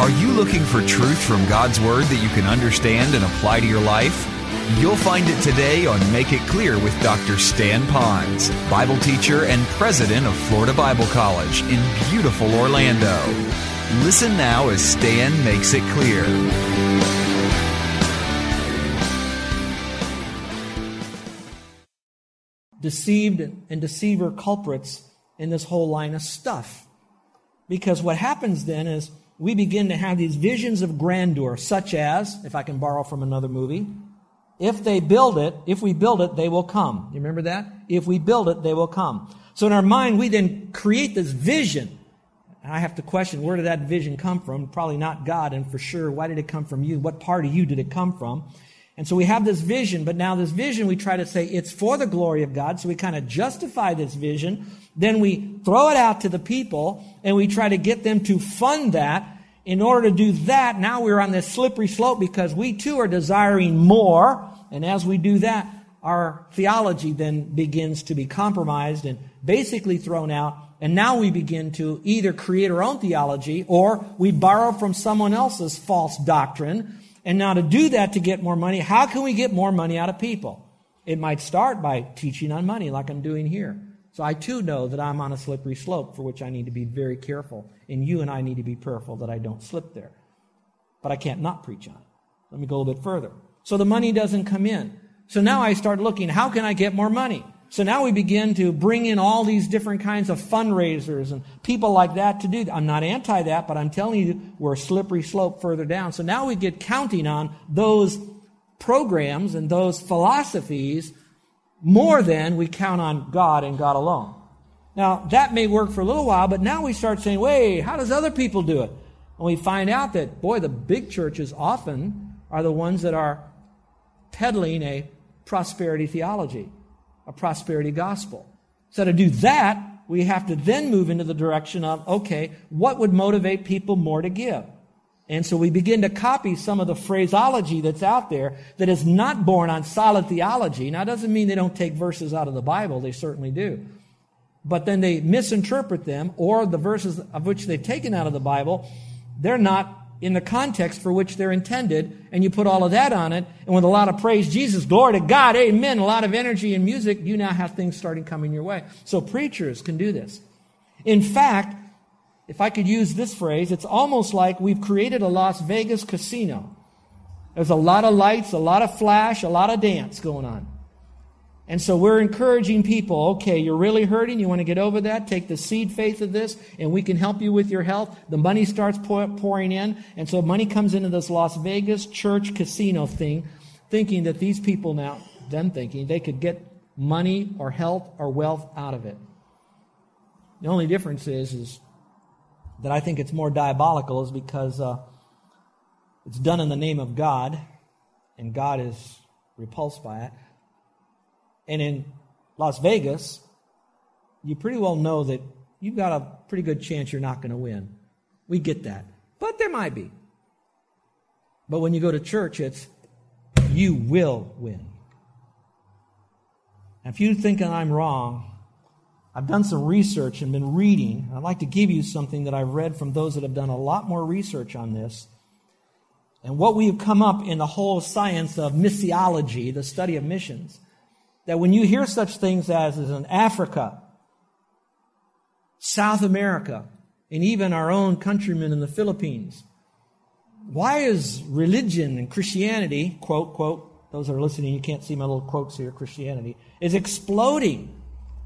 Are you looking for truth from God's Word that you can understand and apply to your life? You'll find it today on Make It Clear with Dr. Stan Ponz, Bible teacher and president of Florida Bible College in beautiful Orlando. Listen now as Stan makes it clear. Deceived and deceiver culprits in this whole line of stuff. Because what happens then is we begin to have these visions of grandeur, such as, if I can borrow from another movie, if they build it, if we build it, they will come. You remember that? If we build it, they will come. So in our mind, we then create this vision. And I have to question, where did that vision come from? Probably not God, and for sure, why did it come from you? What part of you did it come from? And so we have this vision, but now this vision, we try to say it's for the glory of God. So we kind of justify this vision. Then we throw it out to the people, and we try to get them to fund that in order to do that, now we're on this slippery slope because we too are desiring more. And as we do that, our theology then begins to be compromised and basically thrown out. And now we begin to either create our own theology or we borrow from someone else's false doctrine. And now to do that to get more money, how can we get more money out of people? It might start by teaching on money like I'm doing here. So I too know that I'm on a slippery slope for which I need to be very careful. And you and I need to be prayerful that I don't slip there. But I can't not preach on it. Let me go a little bit further. So the money doesn't come in. So now I start looking, how can I get more money? So now we begin to bring in all these different kinds of fundraisers and people like that to do that. I'm not anti that, but I'm telling you, we're a slippery slope further down. So now we get counting on those programs and those philosophies more than we count on God and God alone. Now, that may work for a little while, but now we start saying, wait, how does other people do it? And we find out that, boy, the big churches often are the ones that are peddling a prosperity theology, a prosperity gospel. So to do that, we have to then move into the direction of, okay, what would motivate people more to give? And so we begin to copy some of the phraseology that's out there that is not born on solid theology. Now, it doesn't mean they don't take verses out of the Bible, they certainly do. But then they misinterpret them, or the verses of which they've taken out of the Bible, they're not in the context for which they're intended, and you put all of that on it, and with a lot of praise Jesus, glory to God, amen, a lot of energy and music, you now have things starting coming your way. So preachers can do this. In fact, if I could use this phrase, it's almost like we've created a Las Vegas casino. There's a lot of lights, a lot of flash, a lot of dance going on. And so we're encouraging people, okay, you're really hurting, you want to get over that, take the seed faith of this, and we can help you with your health. The money starts pouring in, and so money comes into this Las Vegas church casino thing, thinking that these people now, them thinking, they could get money or health or wealth out of it. The only difference is, is that I think it's more diabolical is because uh, it's done in the name of God, and God is repulsed by it. And in Las Vegas, you pretty well know that you've got a pretty good chance you're not going to win. We get that. But there might be. But when you go to church, it's you will win. If you think I'm wrong, I've done some research and been reading. I'd like to give you something that I've read from those that have done a lot more research on this. And what we have come up in the whole science of missiology, the study of missions, that when you hear such things as, as in Africa, South America, and even our own countrymen in the Philippines, why is religion and Christianity, quote, quote, those that are listening, you can't see my little quotes here, Christianity, is exploding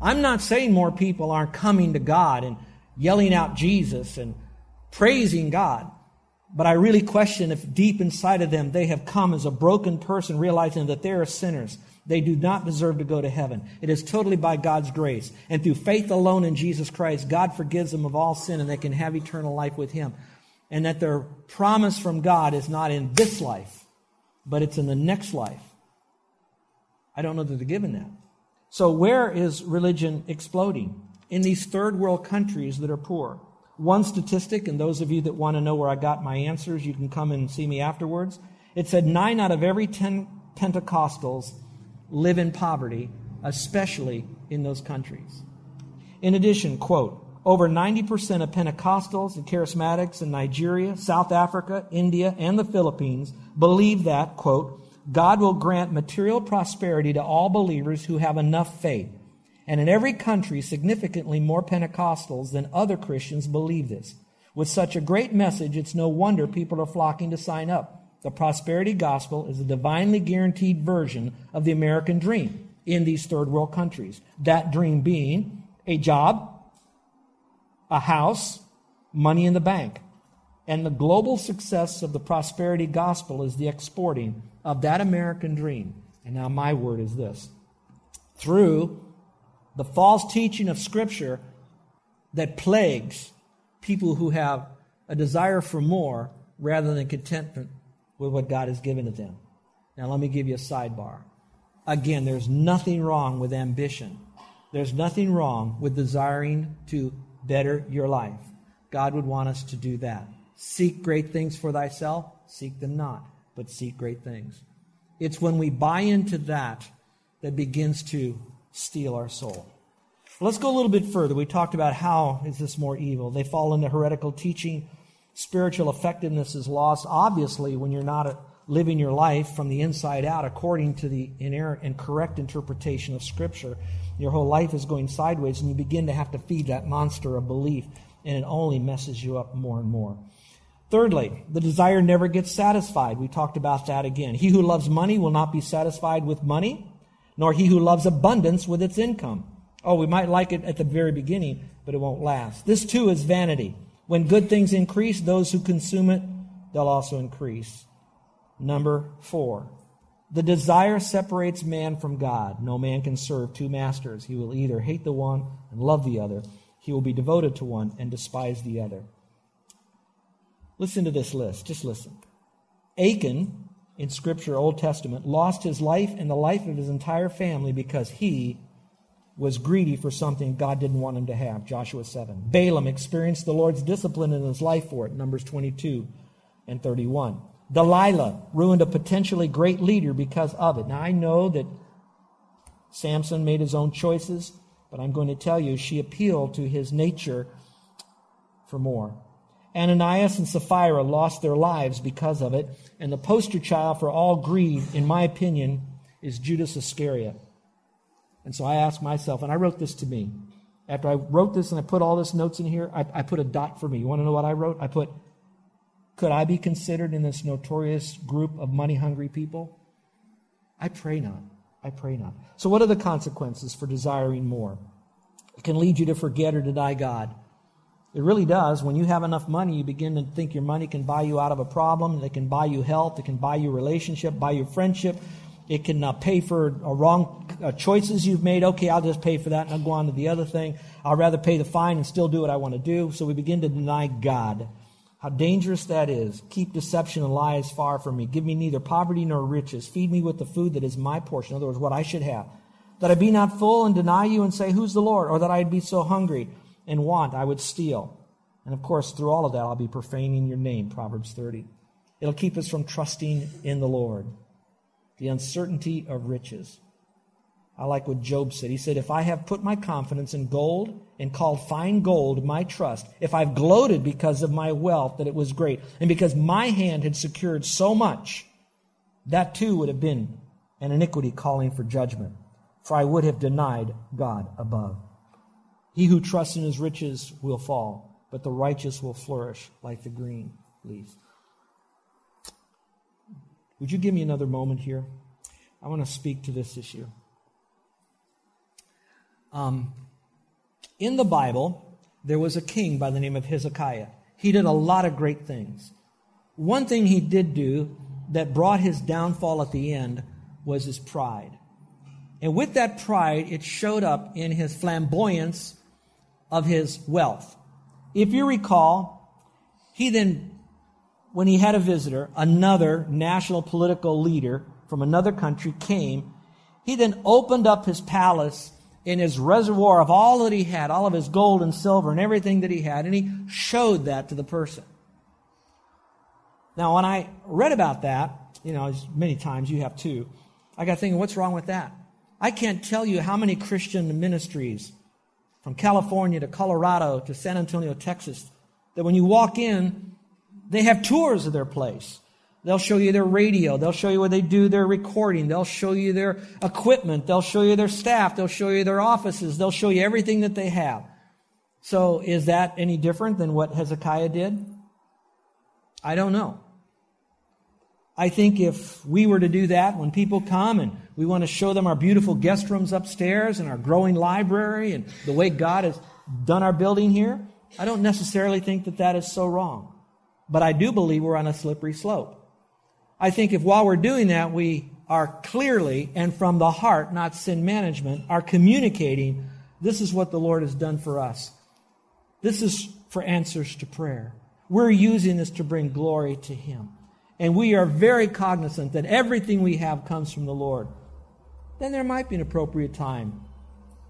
I'm not saying more people aren't coming to God and yelling out Jesus and praising God. But I really question if deep inside of them they have come as a broken person, realizing that they are sinners. They do not deserve to go to heaven. It is totally by God's grace. And through faith alone in Jesus Christ, God forgives them of all sin and they can have eternal life with Him. And that their promise from God is not in this life, but it's in the next life. I don't know that they're given that. So, where is religion exploding? In these third world countries that are poor. One statistic, and those of you that want to know where I got my answers, you can come and see me afterwards. It said nine out of every ten Pentecostals live in poverty, especially in those countries. In addition, quote, over 90% of Pentecostals and charismatics in Nigeria, South Africa, India, and the Philippines believe that, quote, God will grant material prosperity to all believers who have enough faith. And in every country, significantly more Pentecostals than other Christians believe this. With such a great message, it's no wonder people are flocking to sign up. The prosperity gospel is a divinely guaranteed version of the American dream in these third world countries. That dream being a job, a house, money in the bank. And the global success of the prosperity gospel is the exporting of that American dream. And now my word is this. Through the false teaching of Scripture that plagues people who have a desire for more rather than contentment with what God has given to them. Now, let me give you a sidebar. Again, there's nothing wrong with ambition. There's nothing wrong with desiring to better your life. God would want us to do that. Seek great things for thyself, seek them not, but seek great things. It's when we buy into that that begins to steal our soul. Let's go a little bit further. We talked about how is this more evil. They fall into heretical teaching. Spiritual effectiveness is lost, obviously, when you're not uh, living your life from the inside out according to the inerrant and correct interpretation of Scripture. Your whole life is going sideways, and you begin to have to feed that monster of belief, and it only messes you up more and more. Thirdly, the desire never gets satisfied. We talked about that again. He who loves money will not be satisfied with money, nor he who loves abundance with its income. Oh, we might like it at the very beginning, but it won't last. This too is vanity. When good things increase, those who consume it, they'll also increase. Number four, the desire separates man from God. No man can serve two masters. He will either hate the one and love the other, he will be devoted to one and despise the other. Listen to this list. Just listen. Achan, in Scripture, Old Testament, lost his life and the life of his entire family because he was greedy for something God didn't want him to have. Joshua 7. Balaam experienced the Lord's discipline in his life for it. Numbers 22 and 31. Delilah ruined a potentially great leader because of it. Now, I know that Samson made his own choices, but I'm going to tell you, she appealed to his nature for more. Ananias and Sapphira lost their lives because of it, and the poster child for all greed, in my opinion, is Judas Iscariot. And so I asked myself, and I wrote this to me. After I wrote this and I put all this notes in here, I, I put a dot for me. You want to know what I wrote? I put could I be considered in this notorious group of money hungry people? I pray not. I pray not. So, what are the consequences for desiring more? It can lead you to forget or deny God. It really does. When you have enough money, you begin to think your money can buy you out of a problem. It can buy you health. It can buy you relationship, buy you friendship. It can uh, pay for a wrong uh, choices you've made. Okay, I'll just pay for that and I'll go on to the other thing. I'll rather pay the fine and still do what I want to do. So we begin to deny God. How dangerous that is. Keep deception and lies far from me. Give me neither poverty nor riches. Feed me with the food that is my portion. In other words, what I should have. That I be not full and deny you and say, Who's the Lord? Or that I'd be so hungry and want, I would steal. And of course, through all of that, I'll be profaning your name, Proverbs 30. It'll keep us from trusting in the Lord. The uncertainty of riches. I like what Job said. He said, If I have put my confidence in gold and called fine gold my trust, if I've gloated because of my wealth that it was great, and because my hand had secured so much, that too would have been an iniquity calling for judgment, for I would have denied God above. He who trusts in his riches will fall, but the righteous will flourish like the green leaf. Would you give me another moment here? I want to speak to this issue. Um, in the Bible, there was a king by the name of Hezekiah. He did a lot of great things. One thing he did do that brought his downfall at the end was his pride. And with that pride, it showed up in his flamboyance of his wealth. If you recall, he then, when he had a visitor, another national political leader from another country came, he then opened up his palace in his reservoir of all that he had, all of his gold and silver and everything that he had, and he showed that to the person. Now, when I read about that, you know, as many times you have too, I got thinking, what's wrong with that? I can't tell you how many Christian ministries from California to Colorado to San Antonio, Texas, that when you walk in, they have tours of their place. They'll show you their radio. They'll show you where they do their recording. They'll show you their equipment. They'll show you their staff. They'll show you their offices. They'll show you everything that they have. So is that any different than what Hezekiah did? I don't know. I think if we were to do that when people come and we want to show them our beautiful guest rooms upstairs and our growing library and the way God has done our building here, I don't necessarily think that that is so wrong. But I do believe we're on a slippery slope. I think if while we're doing that, we are clearly and from the heart, not sin management, are communicating this is what the Lord has done for us. This is for answers to prayer. We're using this to bring glory to Him. And we are very cognizant that everything we have comes from the Lord. Then there might be an appropriate time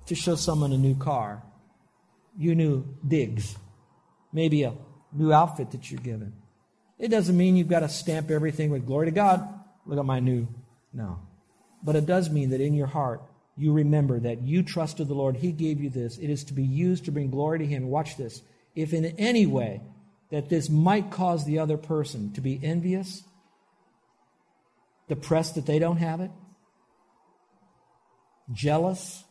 to show someone a new car, you new digs, maybe a new outfit that you're given. It doesn't mean you've got to stamp everything with glory to God. Look at my new. No. But it does mean that in your heart, you remember that you trusted the Lord. He gave you this. It is to be used to bring glory to Him. Watch this. If in any way that this might cause the other person to be envious, depressed that they don't have it, jealous,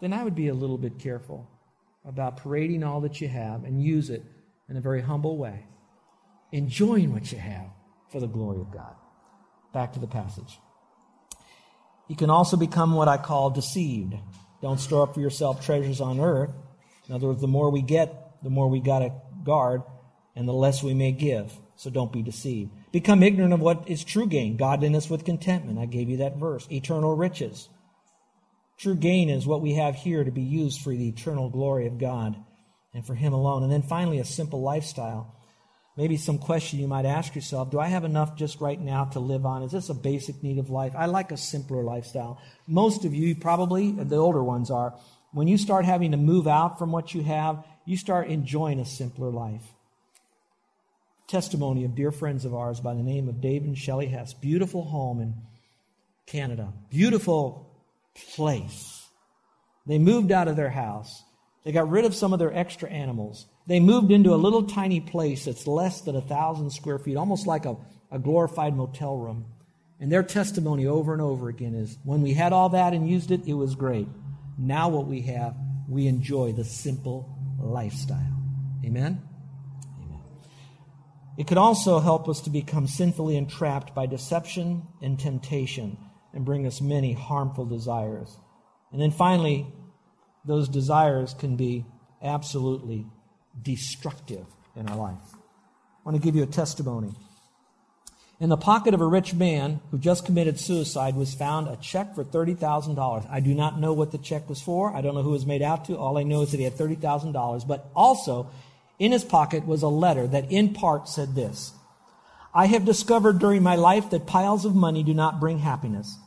then I would be a little bit careful about parading all that you have and use it in a very humble way, enjoying what you have for the glory of God. Back to the passage. You can also become what I call deceived. Don't store up for yourself treasures on earth. In other words, the more we get, the more we got to guard, and the less we may give. So don't be deceived. Become ignorant of what is true gain, godliness with contentment. I gave you that verse. Eternal riches. True gain is what we have here to be used for the eternal glory of God and for Him alone. And then finally, a simple lifestyle. Maybe some question you might ask yourself Do I have enough just right now to live on? Is this a basic need of life? I like a simpler lifestyle. Most of you, probably the older ones, are. When you start having to move out from what you have, you start enjoying a simpler life. Testimony of dear friends of ours by the name of Dave and Shelley Hess. Beautiful home in Canada. Beautiful place. They moved out of their house. They got rid of some of their extra animals. They moved into a little tiny place that's less than a thousand square feet, almost like a, a glorified motel room. And their testimony over and over again is when we had all that and used it, it was great. Now, what we have, we enjoy the simple lifestyle. Amen? Amen. It could also help us to become sinfully entrapped by deception and temptation and bring us many harmful desires. And then finally, those desires can be absolutely destructive in our life. I want to give you a testimony. In the pocket of a rich man who just committed suicide was found a check for $30,000. I do not know what the check was for. I don't know who it was made out to. All I know is that he had $30,000. But also, in his pocket was a letter that in part said this I have discovered during my life that piles of money do not bring happiness.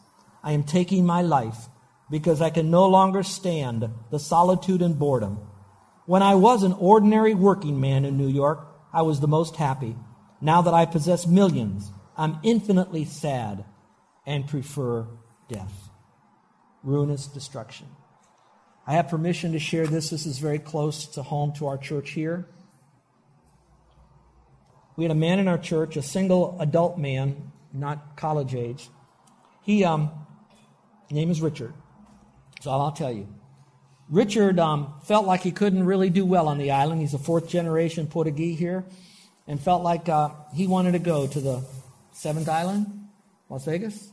I am taking my life because I can no longer stand the solitude and boredom. When I was an ordinary working man in New York, I was the most happy. Now that I possess millions, I'm infinitely sad and prefer death. Ruinous destruction. I have permission to share this. This is very close to home to our church here. We had a man in our church, a single adult man, not college age. He, um, name is Richard. So I'll tell you. Richard um, felt like he couldn't really do well on the island. He's a fourth generation Portuguese here, and felt like uh, he wanted to go to the seventh island, Las Vegas.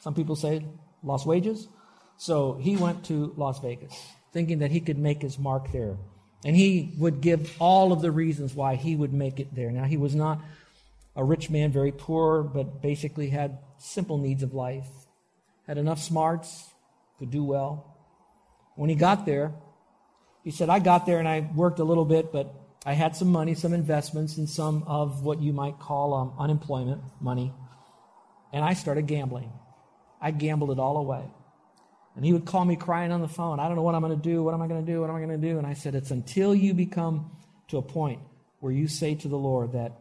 Some people say Las Wages. So he went to Las Vegas, thinking that he could make his mark there. And he would give all of the reasons why he would make it there. Now, he was not a rich man, very poor, but basically had simple needs of life, had enough smarts, could do well. When he got there, he said, I got there and I worked a little bit, but I had some money, some investments, and some of what you might call um, unemployment money. And I started gambling. I gambled it all away. And he would call me crying on the phone. I don't know what I'm going to do. What am I going to do? What am I going to do? And I said, It's until you become to a point where you say to the Lord that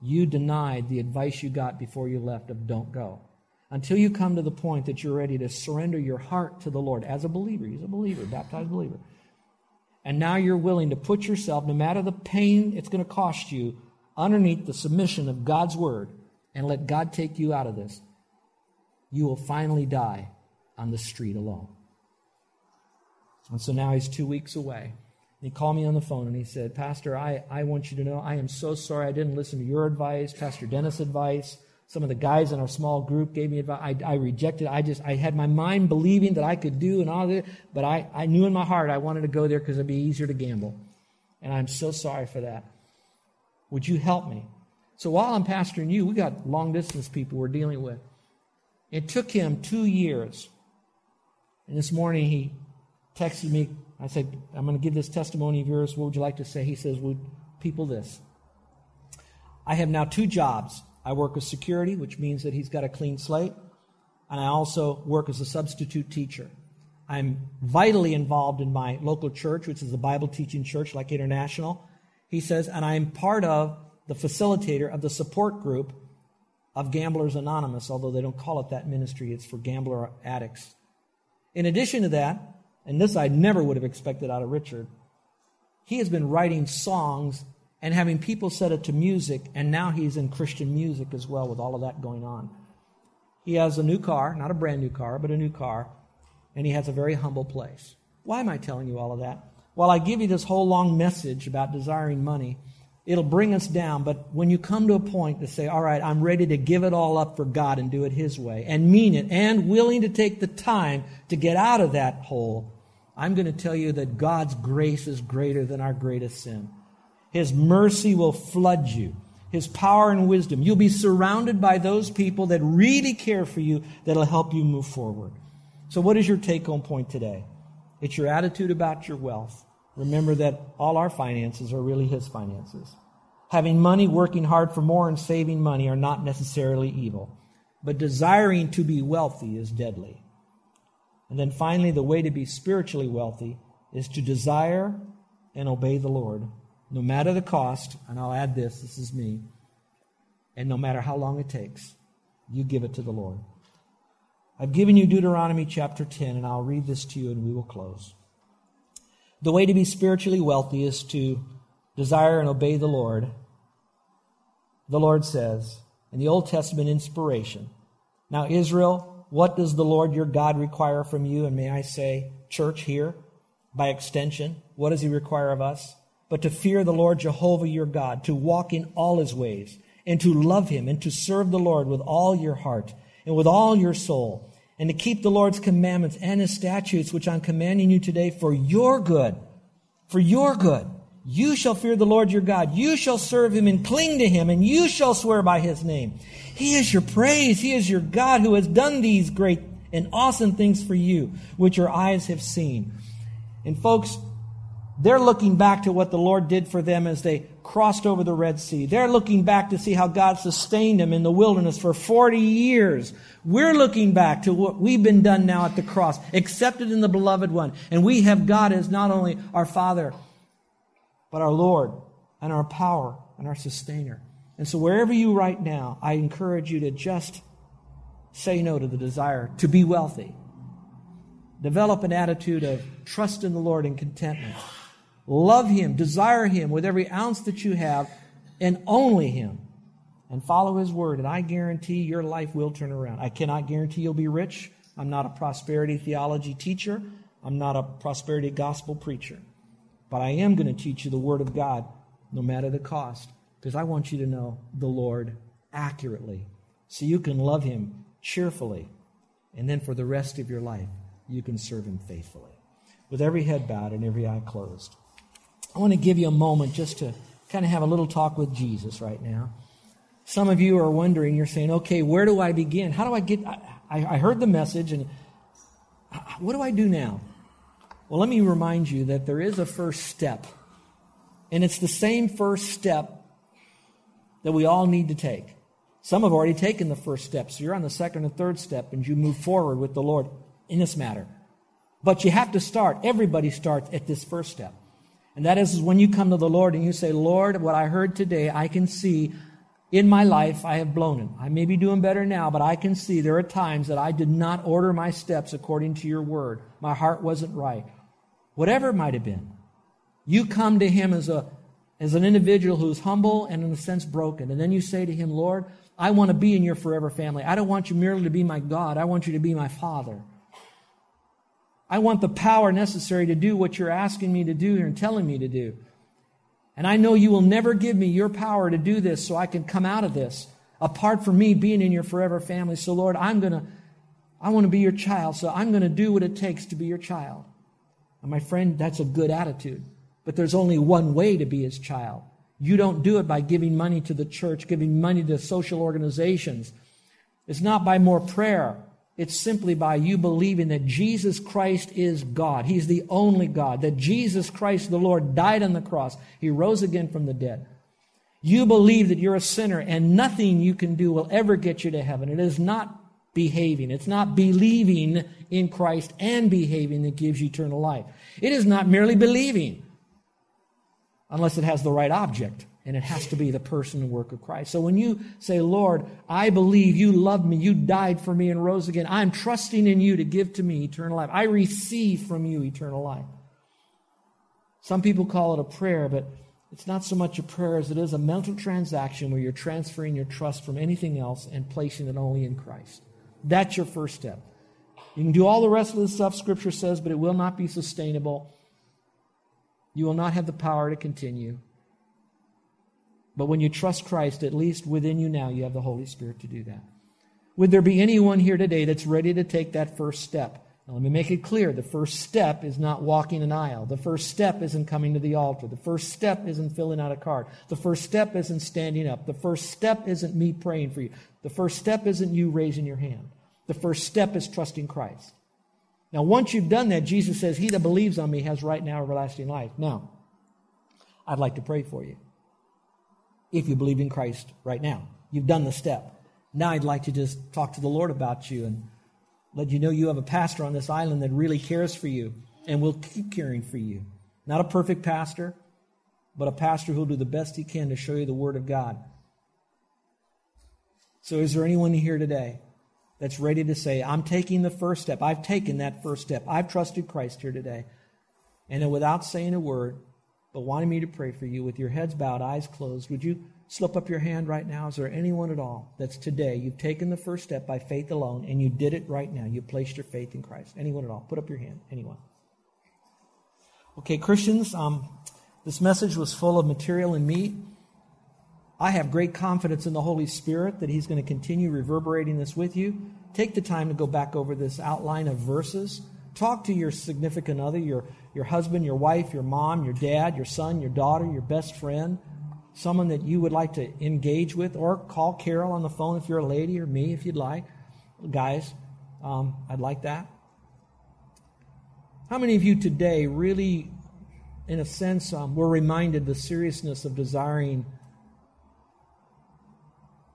you denied the advice you got before you left of don't go. Until you come to the point that you're ready to surrender your heart to the Lord as a believer. He's a believer, baptized believer. And now you're willing to put yourself, no matter the pain it's going to cost you, underneath the submission of God's word and let God take you out of this. You will finally die on the street alone. And so now he's two weeks away. He called me on the phone and he said, Pastor, I, I want you to know I am so sorry I didn't listen to your advice, Pastor Dennis' advice. Some of the guys in our small group gave me advice. I, I rejected. I just I had my mind believing that I could do and all that, but I, I knew in my heart I wanted to go there because it'd be easier to gamble. And I'm so sorry for that. Would you help me? So while I'm pastoring you, we got long distance people we're dealing with. It took him two years. And this morning he texted me I said, I'm going to give this testimony of yours. What would you like to say? He says, Would people this? I have now two jobs. I work with security, which means that he's got a clean slate, and I also work as a substitute teacher. I'm vitally involved in my local church, which is a Bible teaching church like International. He says, and I'm part of the facilitator of the support group of Gamblers Anonymous, although they don't call it that ministry, it's for gambler addicts. In addition to that, and this I never would have expected out of Richard, he has been writing songs and having people set it to music, and now he's in Christian music as well with all of that going on. He has a new car, not a brand new car, but a new car, and he has a very humble place. Why am I telling you all of that? While I give you this whole long message about desiring money, it'll bring us down. But when you come to a point to say, all right, I'm ready to give it all up for God and do it His way, and mean it, and willing to take the time to get out of that hole, I'm going to tell you that God's grace is greater than our greatest sin. His mercy will flood you. His power and wisdom. You'll be surrounded by those people that really care for you that'll help you move forward. So, what is your take home point today? It's your attitude about your wealth. Remember that all our finances are really His finances. Having money, working hard for more, and saving money are not necessarily evil. But desiring to be wealthy is deadly. And then finally, the way to be spiritually wealthy is to desire and obey the Lord, no matter the cost. And I'll add this this is me. And no matter how long it takes, you give it to the Lord. I've given you Deuteronomy chapter 10, and I'll read this to you and we will close. The way to be spiritually wealthy is to desire and obey the Lord. The Lord says, in the Old Testament inspiration, Now, Israel, what does the Lord your God require from you? And may I say, church here, by extension, what does he require of us? But to fear the Lord Jehovah your God, to walk in all his ways, and to love him, and to serve the Lord with all your heart, and with all your soul, and to keep the Lord's commandments and his statutes, which I'm commanding you today for your good. For your good. You shall fear the Lord your God. You shall serve him and cling to him, and you shall swear by his name. He is your praise. He is your God who has done these great and awesome things for you, which your eyes have seen. And folks, they're looking back to what the Lord did for them as they crossed over the Red Sea. They're looking back to see how God sustained them in the wilderness for 40 years. We're looking back to what we've been done now at the cross, accepted in the beloved one. And we have God as not only our Father, but our Lord and our power and our sustainer. And so, wherever you right now, I encourage you to just say no to the desire to be wealthy. Develop an attitude of trust in the Lord and contentment. Love Him, desire Him with every ounce that you have, and only Him. And follow His word. And I guarantee your life will turn around. I cannot guarantee you'll be rich. I'm not a prosperity theology teacher, I'm not a prosperity gospel preacher. But I am going to teach you the Word of God, no matter the cost, because I want you to know the Lord accurately so you can love Him cheerfully. And then for the rest of your life, you can serve Him faithfully. With every head bowed and every eye closed, I want to give you a moment just to kind of have a little talk with Jesus right now. Some of you are wondering, you're saying, okay, where do I begin? How do I get. I, I heard the message, and what do I do now? Well, let me remind you that there is a first step. And it's the same first step that we all need to take. Some have already taken the first step, so you're on the second and third step, and you move forward with the Lord in this matter. But you have to start. Everybody starts at this first step. And that is when you come to the Lord and you say, Lord, what I heard today, I can see in my life I have blown it. I may be doing better now, but I can see there are times that I did not order my steps according to your word. My heart wasn't right. Whatever it might have been. You come to Him as, a, as an individual who's humble and, in a sense, broken. And then you say to Him, Lord, I want to be in your forever family. I don't want you merely to be my God, I want you to be my Father. I want the power necessary to do what you're asking me to do here and telling me to do. And I know you will never give me your power to do this so I can come out of this apart from me being in your forever family. So, Lord, I'm going to, I want to be your child, so I'm going to do what it takes to be your child. And my friend, that's a good attitude. But there's only one way to be his child. You don't do it by giving money to the church, giving money to social organizations. It's not by more prayer. It's simply by you believing that Jesus Christ is God. He's the only God. That Jesus Christ, the Lord, died on the cross. He rose again from the dead. You believe that you're a sinner and nothing you can do will ever get you to heaven. It is not behaving. It's not believing in Christ and behaving that gives you eternal life. It is not merely believing unless it has the right object and it has to be the person and work of Christ. So when you say, Lord, I believe you loved me, you died for me and rose again, I'm trusting in you to give to me eternal life. I receive from you eternal life. Some people call it a prayer, but it's not so much a prayer as it is a mental transaction where you're transferring your trust from anything else and placing it only in Christ. That's your first step. You can do all the rest of the stuff Scripture says, but it will not be sustainable. You will not have the power to continue. But when you trust Christ, at least within you now, you have the Holy Spirit to do that. Would there be anyone here today that's ready to take that first step? Now, let me make it clear the first step is not walking an aisle. The first step isn't coming to the altar. The first step isn't filling out a card. The first step isn't standing up. The first step isn't me praying for you. The first step isn't you raising your hand. The first step is trusting Christ. Now, once you've done that, Jesus says, He that believes on me has right now everlasting life. Now, I'd like to pray for you if you believe in Christ right now. You've done the step. Now I'd like to just talk to the Lord about you and let you know you have a pastor on this island that really cares for you and will keep caring for you. Not a perfect pastor, but a pastor who'll do the best he can to show you the Word of God. So, is there anyone here today that's ready to say, I'm taking the first step? I've taken that first step. I've trusted Christ here today. And then, without saying a word, but wanting me to pray for you with your heads bowed, eyes closed, would you slip up your hand right now? Is there anyone at all that's today you've taken the first step by faith alone and you did it right now? You placed your faith in Christ. Anyone at all? Put up your hand. Anyone? Okay, Christians, um, this message was full of material and meat. I have great confidence in the Holy Spirit that He's going to continue reverberating this with you. Take the time to go back over this outline of verses. Talk to your significant other, your, your husband, your wife, your mom, your dad, your son, your daughter, your best friend, someone that you would like to engage with, or call Carol on the phone if you're a lady, or me if you'd like. Guys, um, I'd like that. How many of you today really, in a sense, um, were reminded the seriousness of desiring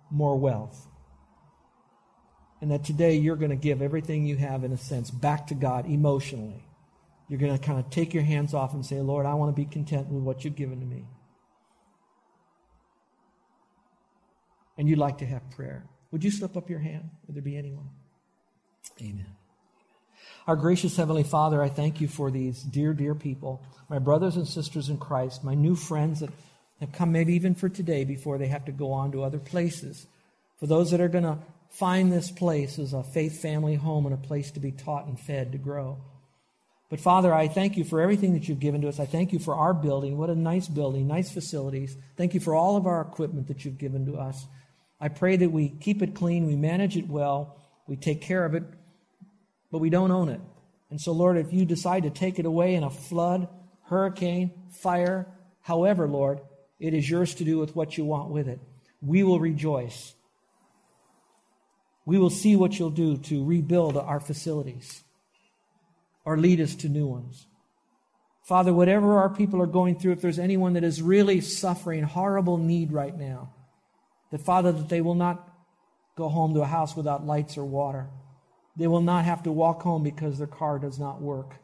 more wealth? And that today you're going to give everything you have, in a sense, back to God emotionally. You're going to kind of take your hands off and say, Lord, I want to be content with what you've given to me. And you'd like to have prayer. Would you slip up your hand? Would there be anyone? Amen. Our gracious Heavenly Father, I thank you for these dear, dear people, my brothers and sisters in Christ, my new friends that have come maybe even for today before they have to go on to other places. For those that are going to find this place as a faith family home and a place to be taught and fed to grow. But Father, I thank you for everything that you've given to us. I thank you for our building. What a nice building, nice facilities. Thank you for all of our equipment that you've given to us. I pray that we keep it clean, we manage it well, we take care of it, but we don't own it. And so, Lord, if you decide to take it away in a flood, hurricane, fire, however, Lord, it is yours to do with what you want with it. We will rejoice. We will see what you'll do to rebuild our facilities or lead us to new ones. Father, whatever our people are going through, if there's anyone that is really suffering horrible need right now, that Father, that they will not go home to a house without lights or water. They will not have to walk home because their car does not work.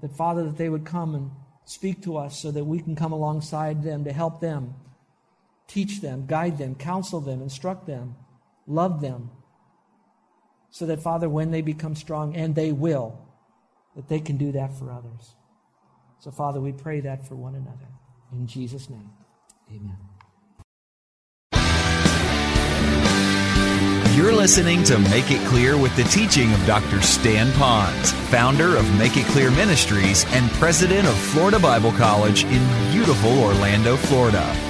That Father, that they would come and speak to us so that we can come alongside them to help them, teach them, guide them, counsel them, instruct them, love them, so that, Father, when they become strong, and they will, that they can do that for others. So, Father, we pray that for one another. In Jesus' name, amen. You're listening to Make It Clear with the teaching of Dr. Stan Ponz, founder of Make It Clear Ministries and president of Florida Bible College in beautiful Orlando, Florida.